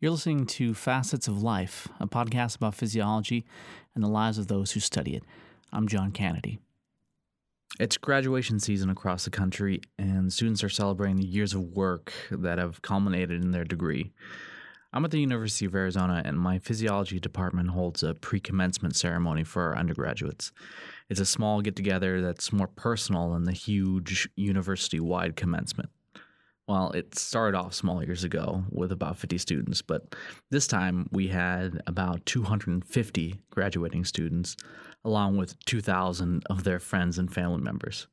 You're listening to Facets of Life, a podcast about physiology and the lives of those who study it. I'm John Kennedy. It's graduation season across the country, and students are celebrating the years of work that have culminated in their degree. I'm at the University of Arizona, and my physiology department holds a pre commencement ceremony for our undergraduates. It's a small get together that's more personal than the huge university wide commencement. Well, it started off small years ago with about 50 students, but this time we had about 250 graduating students, along with 2,000 of their friends and family members.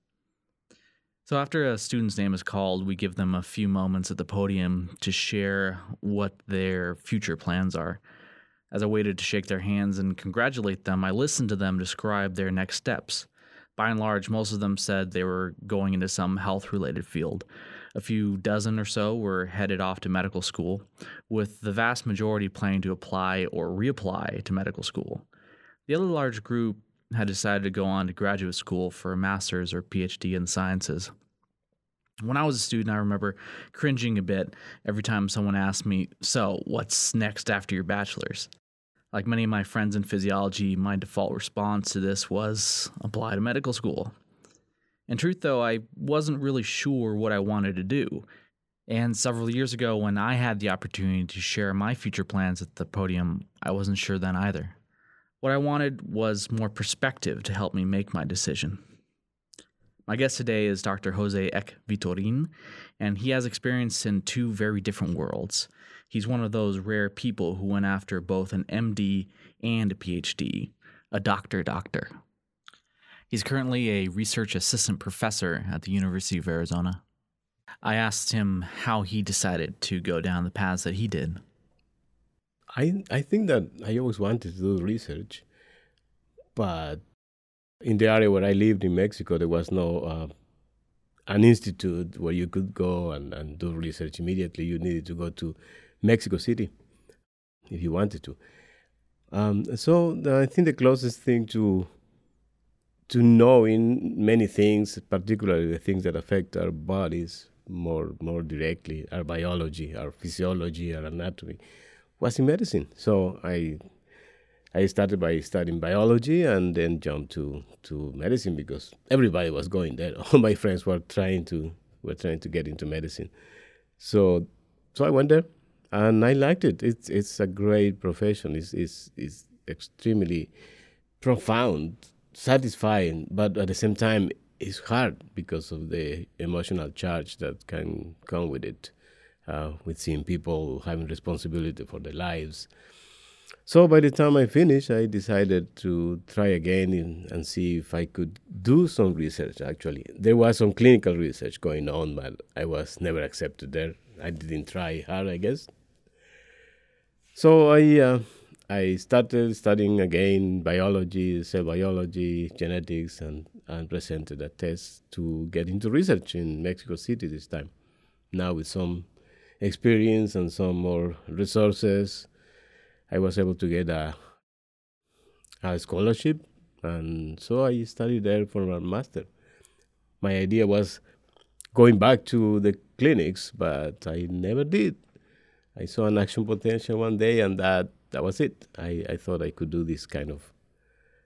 So, after a student's name is called, we give them a few moments at the podium to share what their future plans are. As I waited to shake their hands and congratulate them, I listened to them describe their next steps. By and large, most of them said they were going into some health related field a few dozen or so were headed off to medical school, with the vast majority planning to apply or reapply to medical school. The other large group had decided to go on to graduate school for a master's or PhD in sciences. When I was a student, I remember cringing a bit every time someone asked me, So, what's next after your bachelor's? Like many of my friends in physiology, my default response to this was apply to medical school. In truth, though, I wasn't really sure what I wanted to do. And several years ago, when I had the opportunity to share my future plans at the podium, I wasn't sure then either. What I wanted was more perspective to help me make my decision. My guest today is Dr. Jose Ek Vitorin, and he has experience in two very different worlds. He's one of those rare people who went after both an MD and a PhD, a doctor doctor. He's currently a research assistant professor at the University of Arizona. I asked him how he decided to go down the paths that he did. I I think that I always wanted to do research, but in the area where I lived in Mexico, there was no uh, an institute where you could go and, and do research immediately. You needed to go to Mexico City if you wanted to. Um, so I think the closest thing to to know in many things, particularly the things that affect our bodies more more directly, our biology, our physiology, our anatomy, was in medicine. So I I started by studying biology and then jumped to, to medicine because everybody was going there. All my friends were trying to were trying to get into medicine. So so I went there and I liked it. It's it's a great profession. It's it's, it's extremely profound satisfying, but at the same time, it's hard because of the emotional charge that can come with it, uh, with seeing people having responsibility for their lives. So by the time I finished, I decided to try again in, and see if I could do some research. Actually, there was some clinical research going on, but I was never accepted there. I didn't try hard, I guess. So I uh, I started studying again biology, cell biology, genetics, and, and presented a test to get into research in Mexico City this time. Now, with some experience and some more resources, I was able to get a, a scholarship, and so I studied there for my master. My idea was going back to the clinics, but I never did. I saw an action potential one day, and that that was it. I, I thought I could do this kind of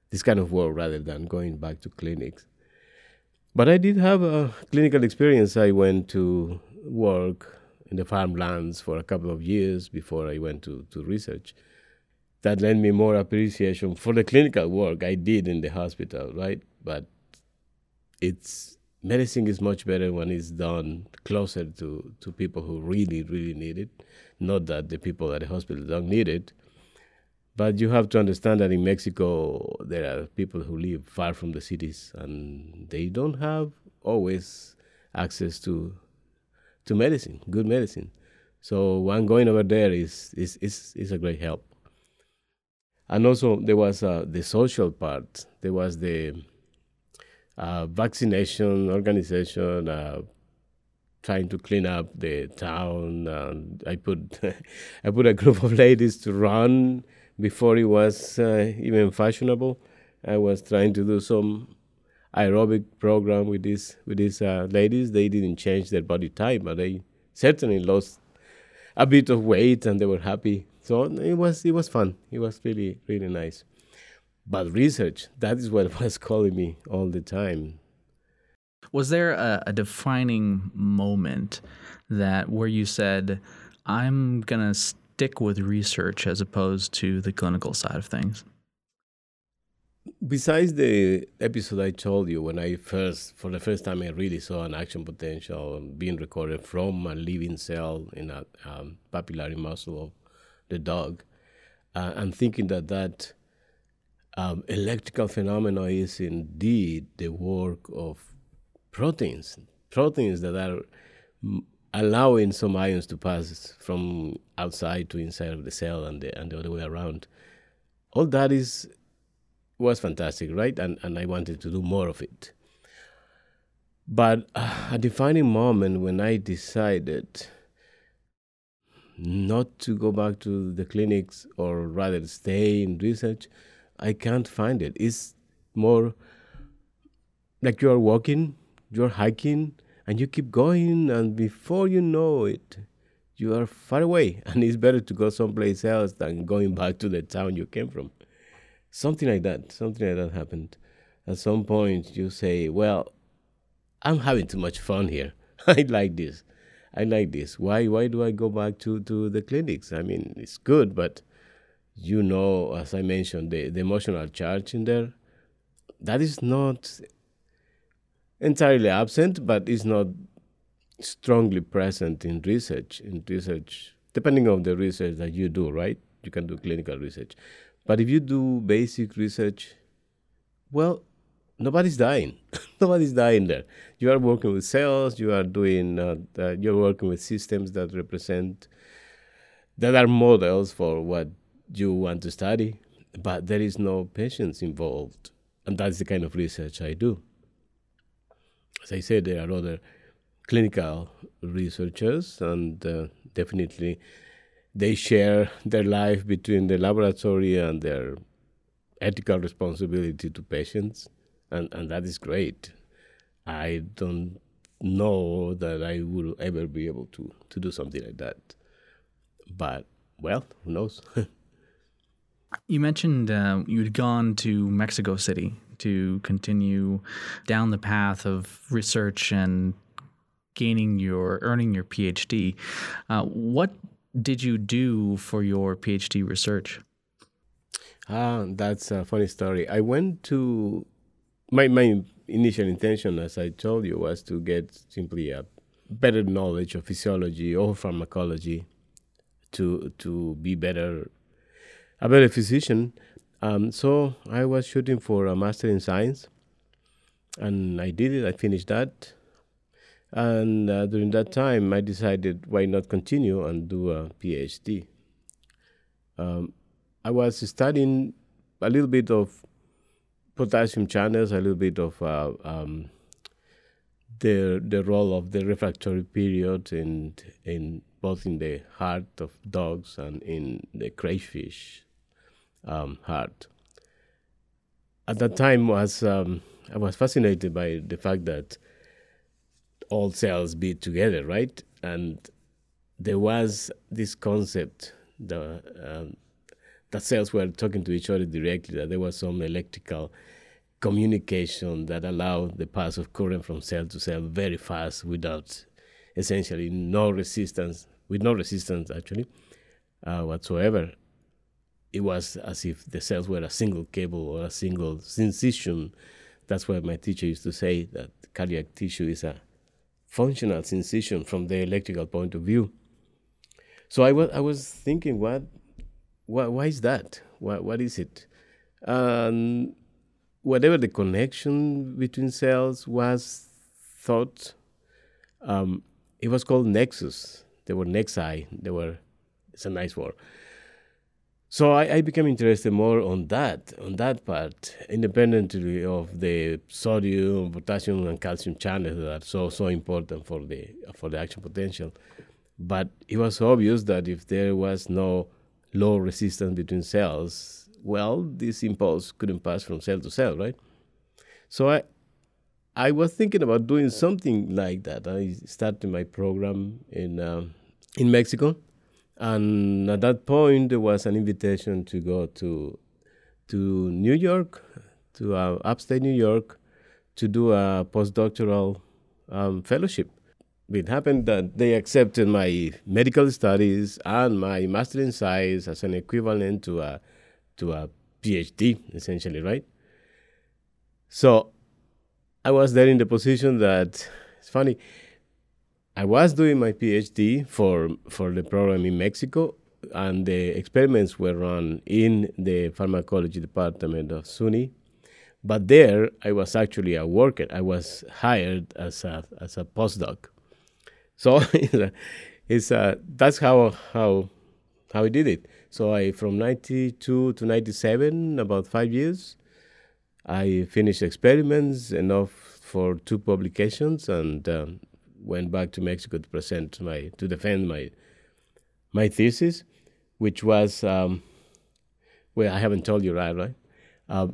this kind of work rather than going back to clinics. But I did have a clinical experience. I went to work in the farmlands for a couple of years before I went to, to research. That lent me more appreciation for the clinical work I did in the hospital, right? But it's medicine is much better when it's done closer to, to people who really, really need it. Not that the people at the hospital don't need it, but you have to understand that in Mexico, there are people who live far from the cities and they don't have always access to, to medicine, good medicine. So one going over there is, is, is, is a great help. And also, there was uh, the social part. There was the uh, vaccination organization, uh, trying to clean up the town. And I put I put a group of ladies to run before it was uh, even fashionable. I was trying to do some aerobic program with these with these uh, ladies. They didn't change their body type, but they certainly lost a bit of weight, and they were happy. So it was it was fun. It was really really nice. But research, that is what was calling me all the time. Was there a, a defining moment that where you said, "I'm gonna stick with research as opposed to the clinical side of things"? Besides the episode I told you when I first, for the first time, I really saw an action potential being recorded from a living cell in a um, papillary muscle of the dog, uh, I'm thinking that that um, electrical phenomena is indeed the work of proteins, proteins that are allowing some ions to pass from outside to inside of the cell and the, and the other way around. All that is was fantastic, right? And and I wanted to do more of it. But uh, a defining moment when I decided not to go back to the clinics or rather stay in research, I can't find it. It's more like you are walking, you're hiking, and you keep going, and before you know it, you are far away, and it's better to go someplace else than going back to the town you came from. Something like that. Something like that happened. At some point, you say, "Well, I'm having too much fun here. I like this. I like this. Why? Why do I go back to to the clinics? I mean, it's good, but you know, as I mentioned, the, the emotional charge in there, that is not entirely absent, but is not strongly present in research. In research, depending on the research that you do, right? You can do clinical research. But if you do basic research, well, nobody's dying. nobody's dying there. You are working with cells. You are doing. Uh, uh, you're working with systems that represent that are models for what you want to study, but there is no patients involved, and that's the kind of research I do. As I said, there are other clinical researchers, and uh, definitely they share their life between the laboratory and their ethical responsibility to patients, and, and that is great. I don't know that I will ever be able to, to do something like that. But, well, who knows? you mentioned uh, you'd gone to Mexico City to continue down the path of research and gaining your earning your PhD. Uh, what did you do for your PhD research? Ah, that's a funny story. I went to my my initial intention, as I told you, was to get simply a better knowledge of physiology or pharmacology to to be better a better physician. Um, so I was shooting for a master in science, and I did it. I finished that, and uh, during that time, I decided why not continue and do a PhD. Um, I was studying a little bit of potassium channels, a little bit of uh, um, the the role of the refractory period in in both in the heart of dogs and in the crayfish um. At that time, was um, I was fascinated by the fact that all cells beat together, right? And there was this concept the, um, that cells were talking to each other directly, that there was some electrical communication that allowed the pass of current from cell to cell very fast without essentially no resistance, with no resistance actually uh, whatsoever. It was as if the cells were a single cable or a single syncytium. That's why my teacher used to say that cardiac tissue is a functional syncytium from the electrical point of view. So I was I was thinking, what, what why is that? What what is it? Um, whatever the connection between cells was thought, um, it was called nexus. There were nexi. There were. It's a nice word. So I, I, became interested more on that, on that part, independently of the sodium, potassium, and calcium channels that are so so important for the for the action potential. But it was obvious that if there was no low resistance between cells, well, this impulse couldn't pass from cell to cell, right? So I I was thinking about doing something like that. I started my program in um, in Mexico And at that point, there was an invitation to go to to New York, to uh, upstate New York, to do a postdoctoral um, fellowship. It happened that they accepted my medical studies and my master in science as an equivalent to a to a PhD, essentially, right? So I was there in the position that it's funny. I was doing my PhD for for the program in Mexico, and the experiments were run in the pharmacology department of SUNY. But there, I was actually a worker. I was hired as a as a postdoc. So it's a, that's how how how I did it. So I from '92 to '97, about five years, I finished experiments enough for two publications, and um, went back to Mexico to present my to defend my my thesis, which was um, well, I haven't told you right, right? Uh,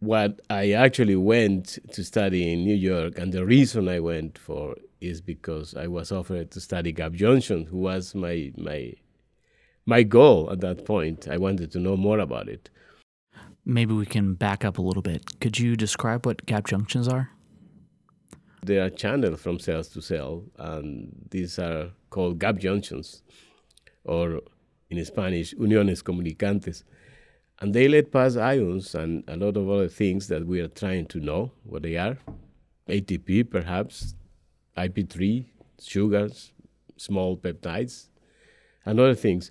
what I actually went to study in New York, and the reason I went for is because I was offered to study gap junction, who was my my my goal at that point. I wanted to know more about it. Maybe we can back up a little bit. Could you describe what gap junctions are? They are channels from cells to cell, and these are called gap junctions, or in Spanish, uniones comunicantes. And they let pass ions and a lot of other things that we are trying to know what they are. ATP, perhaps, IP3, sugars, small peptides, and other things.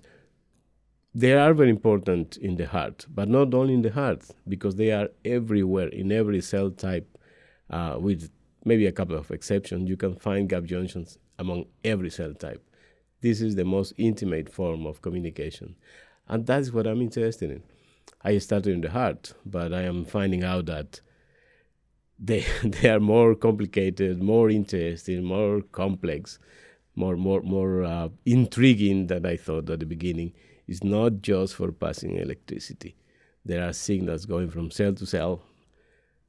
They are very important in the heart, but not only in the heart, because they are everywhere in every cell type, uh, with maybe a couple of exceptions. You can find gap junctions among every cell type. This is the most intimate form of communication. And that's what I'm interested in. I started in the heart, but I am finding out that they, they are more complicated, more interesting, more complex, more, more, more uh, intriguing than I thought at the beginning It's not just for passing electricity. There are signals going from cell to cell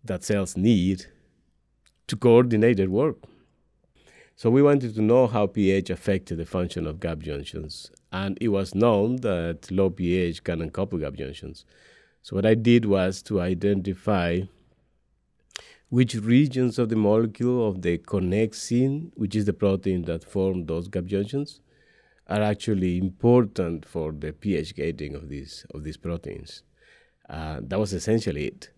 that cells need to coordinate their work. So we wanted to know how pH affected the function of gap junctions, and it was known that low pH can uncouple gap junctions. So what I did was to identify which regions of the molecule of the connexin, which is the protein that form those gap junctions, are actually important for the pH gating of these of these proteins. Uh, that was essentially it.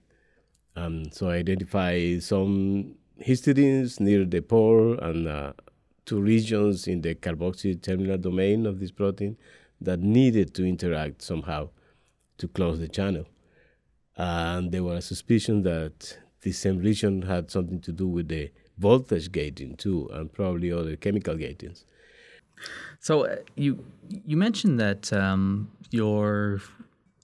Um, so I identified some histidines near the pore and uh, two regions in the carboxy terminal domain of this protein that needed to interact somehow to close the channel. And there was a suspicion that this same region had something to do with the voltage gating too, and probably other chemical gatings. So uh, you you mentioned that um, your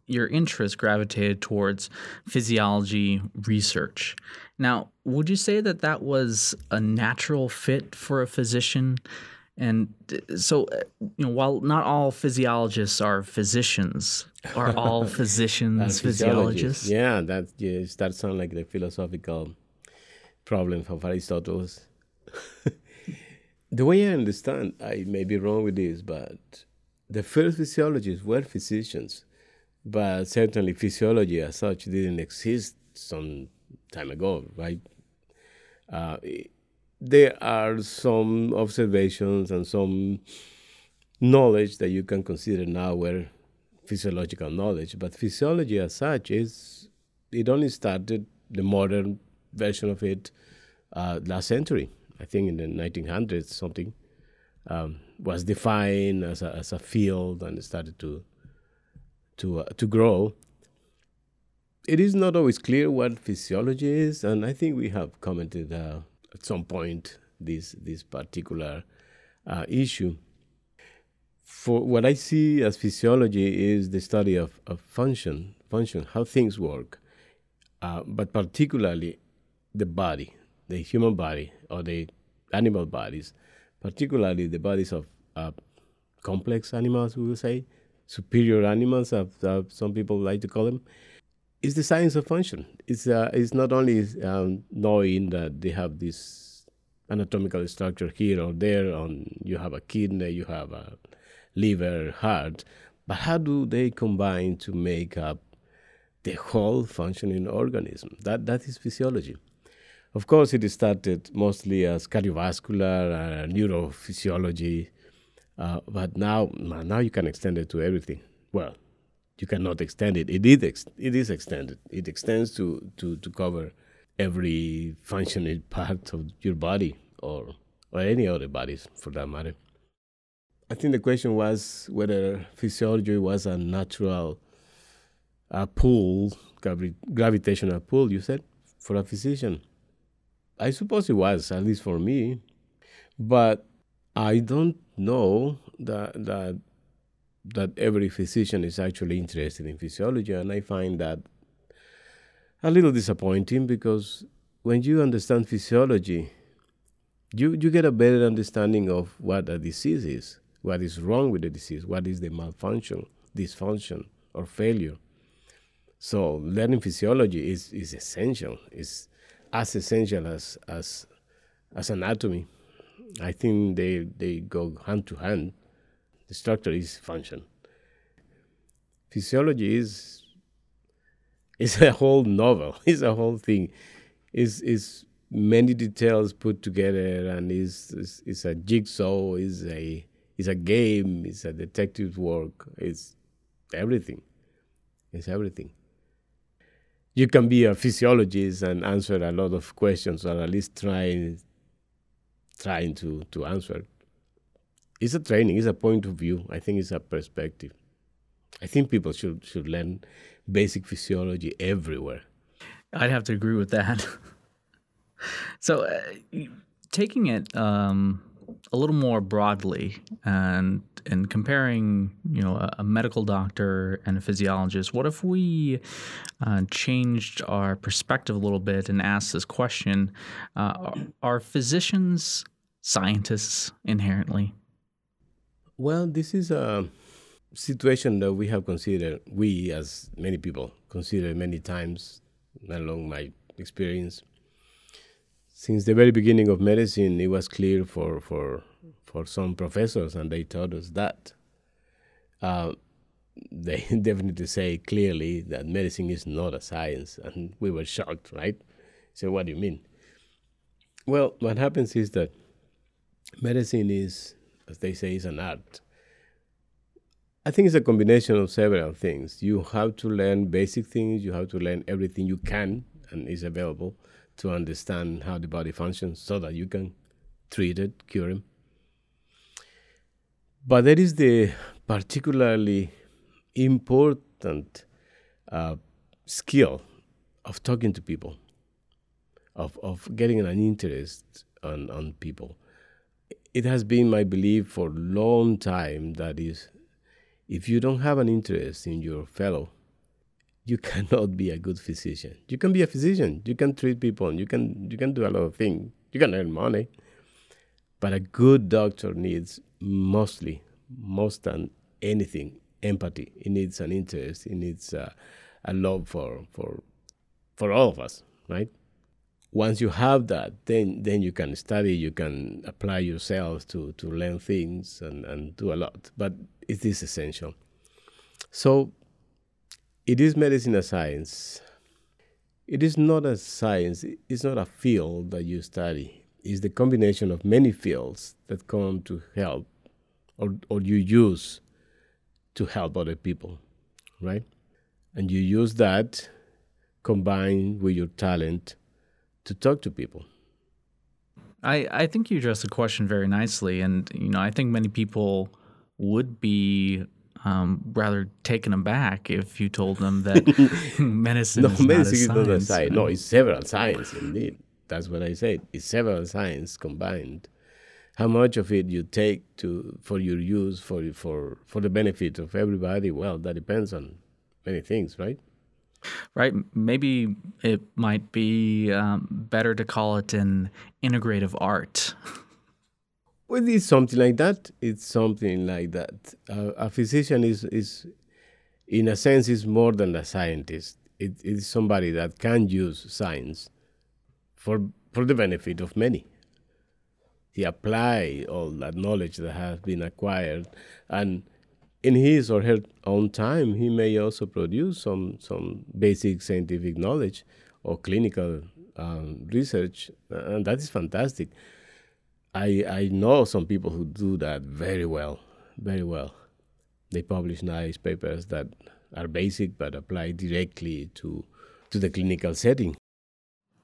your interest gravitated towards physiology research. Now, would you say that that was a natural fit for a physician? And so, uh, you know, while not all physiologists are physicians, are all physicians physiologists? Yeah, that yeah, that sounds like the philosophical problem of Aristotle the way I understand, I may be wrong with this, but the first physiologists were physicians, but certainly physiology as such didn't exist some time ago, right? Uh, there are some observations and some knowledge that you can consider now were physiological knowledge, but physiology as such is it only started the modern version of it uh, last century. I think in the 1900s something, um, was defined as a, as a field and started to to uh, to grow. It is not always clear what physiology is, and I think we have commented uh, at some point this this particular uh, issue. For what I see as physiology is the study of, of function, function, how things work, uh, but particularly the body, the human body or the animal bodies, particularly the bodies of uh, complex animals, we will say, superior animals, uh, some people like to call them, is the science of function. It's, uh, it's not only um, knowing that they have this anatomical structure here or there, on you have a kidney, you have a liver, heart, but how do they combine to make up the whole functioning organism? That that is physiology. Of course, it started mostly as cardiovascular, uh, neurophysiology, uh, but now now you can extend it to everything. Well, you cannot extend it. It is ex- it is extended. It extends to, to, to cover every functioning part of your body or or any other bodies for that matter. I think the question was whether physiology was a natural uh, pull, gravi- gravitational pull. You said for a physician. I suppose it was, at least for me, but I don't know that that that every physician is actually interested in physiology, and I find that a little disappointing because when you understand physiology, you, you get a better understanding of what a disease is, what is wrong with the disease, what is the malfunction, dysfunction, or failure. So learning physiology is, is essential. It's as essential as, as, as anatomy. I think they, they go hand to hand. The structure is function. Physiology is is a whole novel. It's a whole thing. It's, it's many details put together, and is is is a jigsaw. Is a is a game. It's a detective work. It's everything. It's everything. You can be a physiologist and answer a lot of questions, or at least trying trying to to answer it's a training, it's a point of view. I think it's a perspective. I think people should should learn basic physiology everywhere. I'd have to agree with that. so, uh, taking it um, a little more broadly and and comparing, you know, a, a, medical doctor and a physiologist, what if we uh, changed our perspective a little bit and asked this question: uh, Are physicians scientists inherently? Well, this is a situation that we have considered, we as many people consider many times along my experience. Since the very beginning of medicine, it was clear for, for, for some professors, and they taught us that. Uh, they definitely say clearly that medicine is not a science, and we were shocked, right? So, what do you mean? Well, what happens is that medicine is as they say, is an art. I think it's a combination of several things. You have to learn basic things, you have to learn everything you can and is available to understand how the body functions so that you can treat it, cure it. But there is the particularly important uh, skill of talking to people, of, of getting an interest on, on people it has been my belief for a long time that is if you don't have an interest in your fellow you cannot be a good physician. You can be a physician. You can treat people you can you can do a lot of things. You can earn money. But a good doctor needs mostly most than anything empathy. It needs an interest. It needs uh, a love for for for all of us right once you have that, then then you can study, you can apply yourself to to learn things and, and do a lot. But it is essential. So it is medicine a science. It is not a science, it's not a field that you study. It's the combination of many fields that come to help or, or you use to help other people, right? And you use that combined with your talent to talk to people. I, I think you addressed the question very nicely. And, you know, I think many people would be um, rather taken aback if you told them that medicine no, is medicine not a is science. not a science. No, it's several science indeed. That's what I said. It's several science combined. How much of it you take to for your use for for for the benefit of everybody? Well, that depends on many things, right? Right? Maybe it might be um, better to call it an integrative art. Well, it's something like that. It's something like that. Uh, a physician is, is, in a sense, is more than a scientist. It is somebody that can use science for for the benefit of many. he apply all that knowledge that has been acquired, and in his or her own time, he may also produce some some basic scientific knowledge or clinical um, research, and that is fantastic. I I know some people who do that very well, very well. They publish nice papers that are basic but apply directly to to the clinical setting.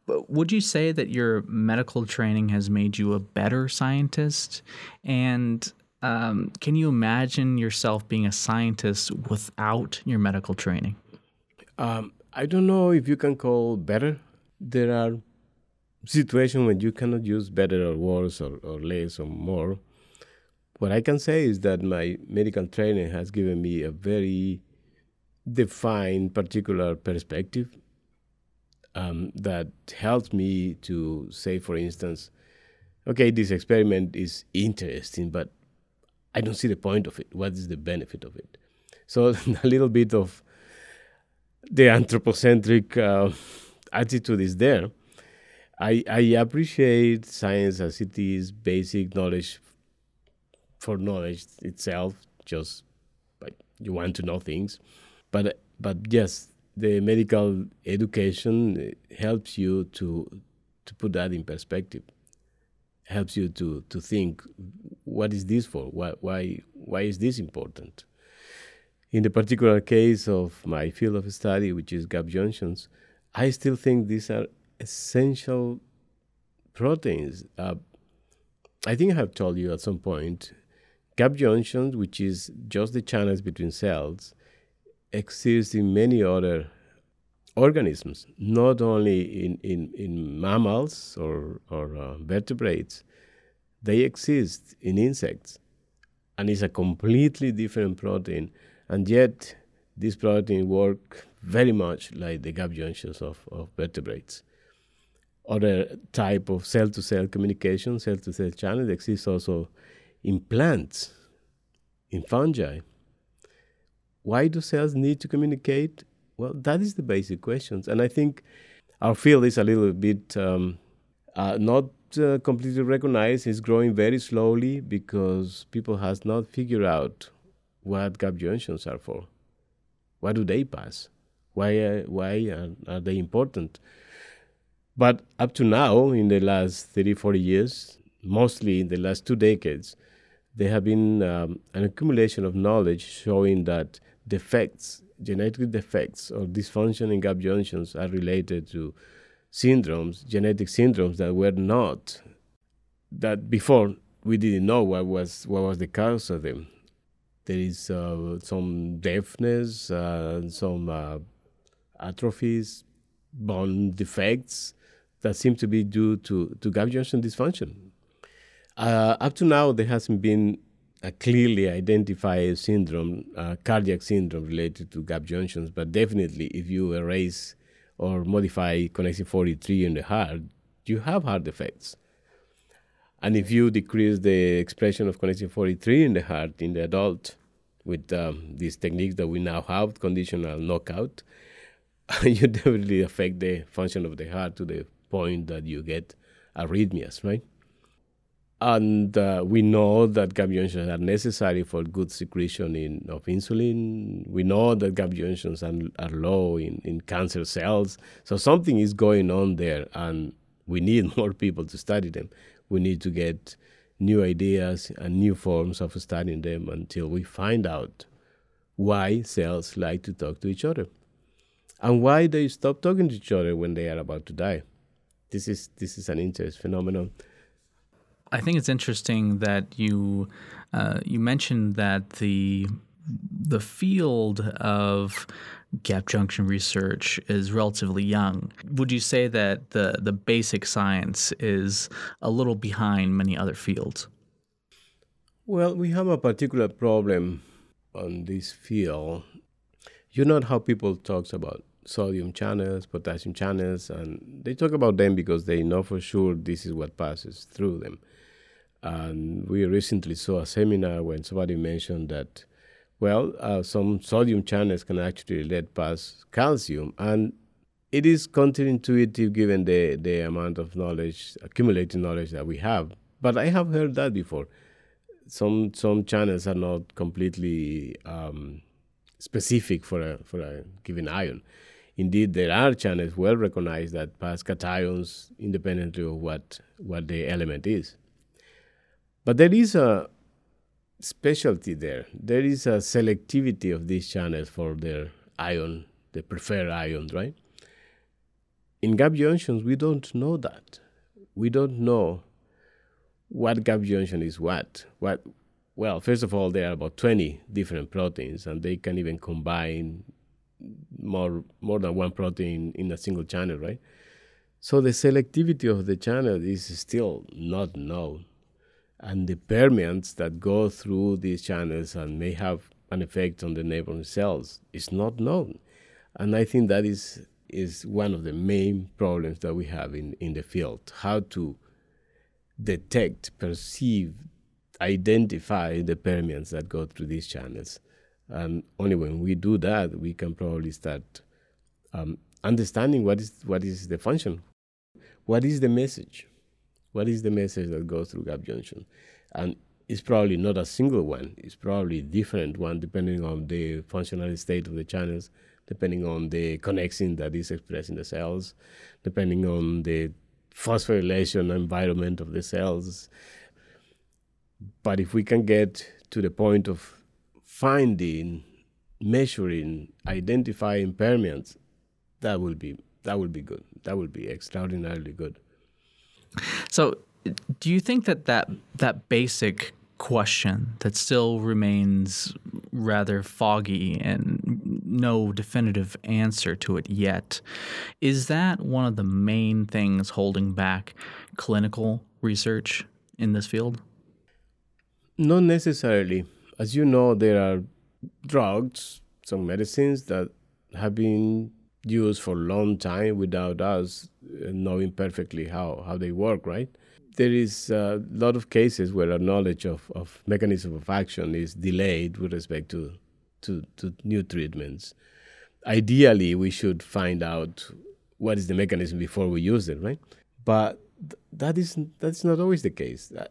But would you say that your medical training has made you a better scientist? And um, can you imagine yourself being a scientist without your medical training? Um, I don't know if you can call better. There are situations when you cannot use better or worse or, or less or more. What I can say is that my medical training has given me a very defined, particular perspective um, that helps me to say, for instance, okay, this experiment is interesting, but I don't see the point of it. What is the benefit of it? So a little bit of the anthropocentric uh, attitude is there. I, I appreciate science as it is basic knowledge for knowledge itself, just like you want to know things. But but yes, the medical education helps you to to put that in perspective helps you to to think what is this for? Why why why is this important? In the particular case of my field of study which is gap junctions i still think these are essential proteins. Uh, i think i have told you at some point gap junctions which is just the channels between cells exists in many other organisms, not only in, in, in mammals or, or uh, vertebrates, they exist in insects. And it's a completely different protein. And yet, this protein work very much like the gap junctions of, of vertebrates. Other type of cell-to-cell communication, cell-to-cell channel exists also in plants, in fungi. Why do cells need to communicate? Well, that is the basic questions, and I think our field is a little bit um, uh, not uh, completely recognized. is growing very slowly because people has not figured out what gap junctions are for. Why do they pass? Why uh, why are, are they important? But up to now, in the last 30, 40 years, mostly in the last two decades, there have been um, an accumulation of knowledge showing that defects, genetic defects or dysfunction in gap junctions are related to syndromes, genetic syndromes that were not, that before we didn't know what was, what was the cause of them. There is uh, some deafness, uh, some uh, atrophies, bone defects that seem to be due to, to gap junction dysfunction. Uh, up to now, there hasn't been a clearly identified syndrome, uh, cardiac syndrome related to gap junctions, but definitely if you erase or modify connexin 43 in the heart, you have heart defects. And if you decrease the expression of connexin 43 in the heart in the adult with um, these techniques that we now have, conditional knockout, you definitely affect the function of the heart to the point that you get arrhythmias, right? And uh, we know that gap junctions are necessary for good secretion in, of insulin. We know that gap junctions are, are low in, in cancer cells. So something is going on there, and we need more people to study them. We need to get new ideas and new forms of studying them until we find out why cells like to talk to each other and why they stop talking to each other when they are about to die. This is, this is an interesting phenomenon. I think it's interesting that you uh, you mentioned that the the field of gap junction research is relatively young. Would you say that the the basic science is a little behind many other fields? Well, we have a particular problem on this field. You know how people talks about sodium channels, potassium channels, and they talk about them because they know for sure this is what passes through them. And we recently saw a seminar when somebody mentioned that, well, uh, some sodium channels can actually let pass calcium. And it is counterintuitive given the, the amount of knowledge, accumulated knowledge that we have. but I have heard that before. Some some channels are not completely um, specific for a for a given ion. Indeed, there are channels well recognized that pass cations independently of what what the element is. But there is a specialty there. There is a selectivity of these channels for their ion, the preferred ions, right? In gap junctions, we don't know that. We don't know what gap junction is what. What well, first of all, there are about 20 different proteins, and they can even combine more more than one protein in a single channel, right? So the selectivity of the channel is still not known and the permeants that go through these channels and may have an effect on the neighboring cells is not known. And I think that is is one of the main problems that we have in, in the field. How to detect, perceive, identify the permeants that go through these channels. And only when we do that, we can probably start um, understanding what is what is the function, what is the message. What is the message that goes through gap junction? And it's probably not a single one. It's probably different one depending on the functional state of the channels, depending on the connexin that is expressed in the cells, depending on the phosphorylation environment of the cells. But if we can get to the point of finding, measuring, identifying permeants, that will be that will be good. That will be extraordinarily good. So, do you think that that, that basic question that still remains rather foggy and no definitive answer to it yet is that one of the main things holding back clinical research in this field? Not necessarily. As you know, there are drugs, some medicines that have been used for a long time without us uh, knowing perfectly how, how they work, right? There is a lot of cases where our knowledge of, of mechanism of action is delayed with respect to, to, to new treatments. Ideally, we should find out what is the mechanism before we use it, right? But th- that is that's not always the case. Uh,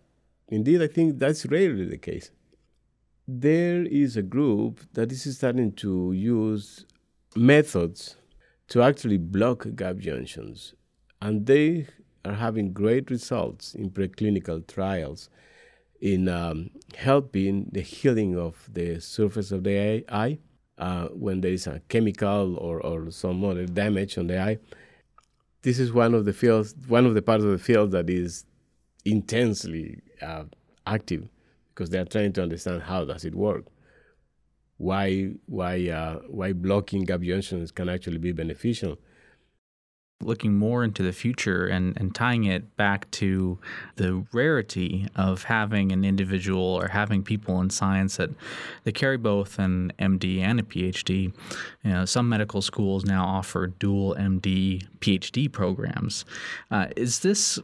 indeed, I think that's rarely the case. There is a group that is starting to use methods to actually block gap junctions. And they are having great results in preclinical trials in um, helping the healing of the surface of the eye uh, when there is a chemical or, or some other damage on the eye. This is one of the fields, one of the parts of the field that is intensely uh, active because they are trying to understand how does it work why why uh, why blocking gap junctions can actually be beneficial. Looking more into the future and, and tying it back to the rarity of having an individual or having people in science that, that carry both an MD and a PhD. You know, some medical schools now offer dual MD PhD programs. Uh, is this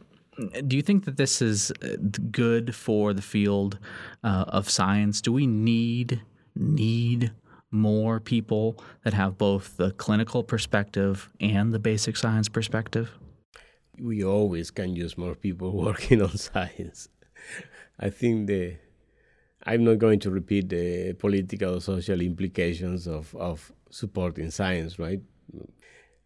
do you think that this is uh, good for the field uh, of science? Do we need need more people that have both the clinical perspective and the basic science perspective? We always can use more people working on science. I think the I'm not going to repeat the political or social implications of, of supporting science, right?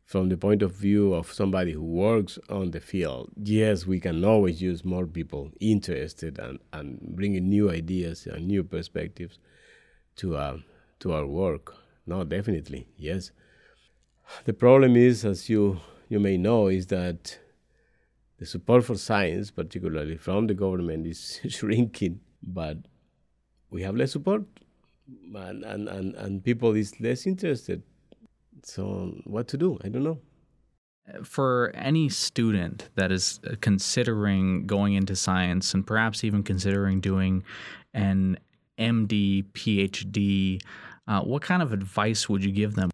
From the point of view of somebody who works on the field, yes, we can always use more people interested and, and bringing new ideas and new perspectives to uh, to our work. No, definitely, yes. The problem is, as you you may know, is that the support for science, particularly from the government, is shrinking. But we have less support, and and and, and people is less interested. So what to do? I don't know for any student that is considering going into science and perhaps even considering doing an MD, PhD, uh, what kind of advice would you give them?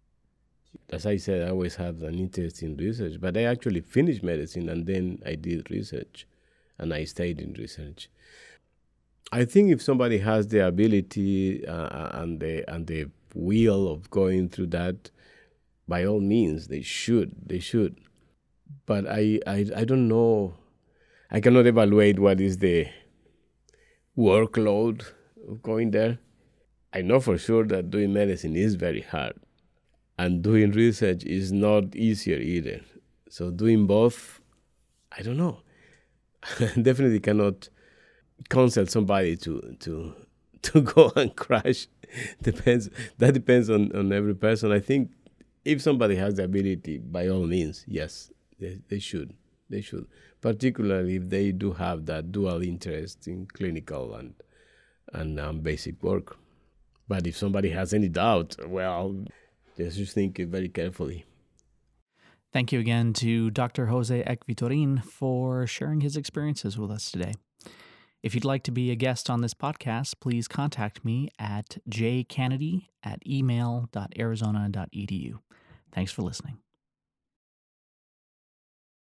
As I said, I always had an interest in research, but I actually finished medicine and then I did research and I stayed in research. I think if somebody has the ability uh, and the and the will of going through that, by all means they should. They should. But I I, I don't know I cannot evaluate what is the workload going there. I know for sure that doing medicine is very hard, and doing research is not easier either. So doing both, I don't know. Definitely cannot counsel somebody to to to go and crash. depends. That depends on on every person. I think if somebody has the ability, by all means, yes, they, they should. They should, particularly if they do have that dual interest in clinical and and um, basic work. But if somebody has any doubt, well, just think very carefully. Thank you again to Dr. Jose Ek Vitorin for sharing his experiences with us today. If you'd like to be a guest on this podcast, please contact me at jkennedy at email.arizona.edu. Thanks for listening.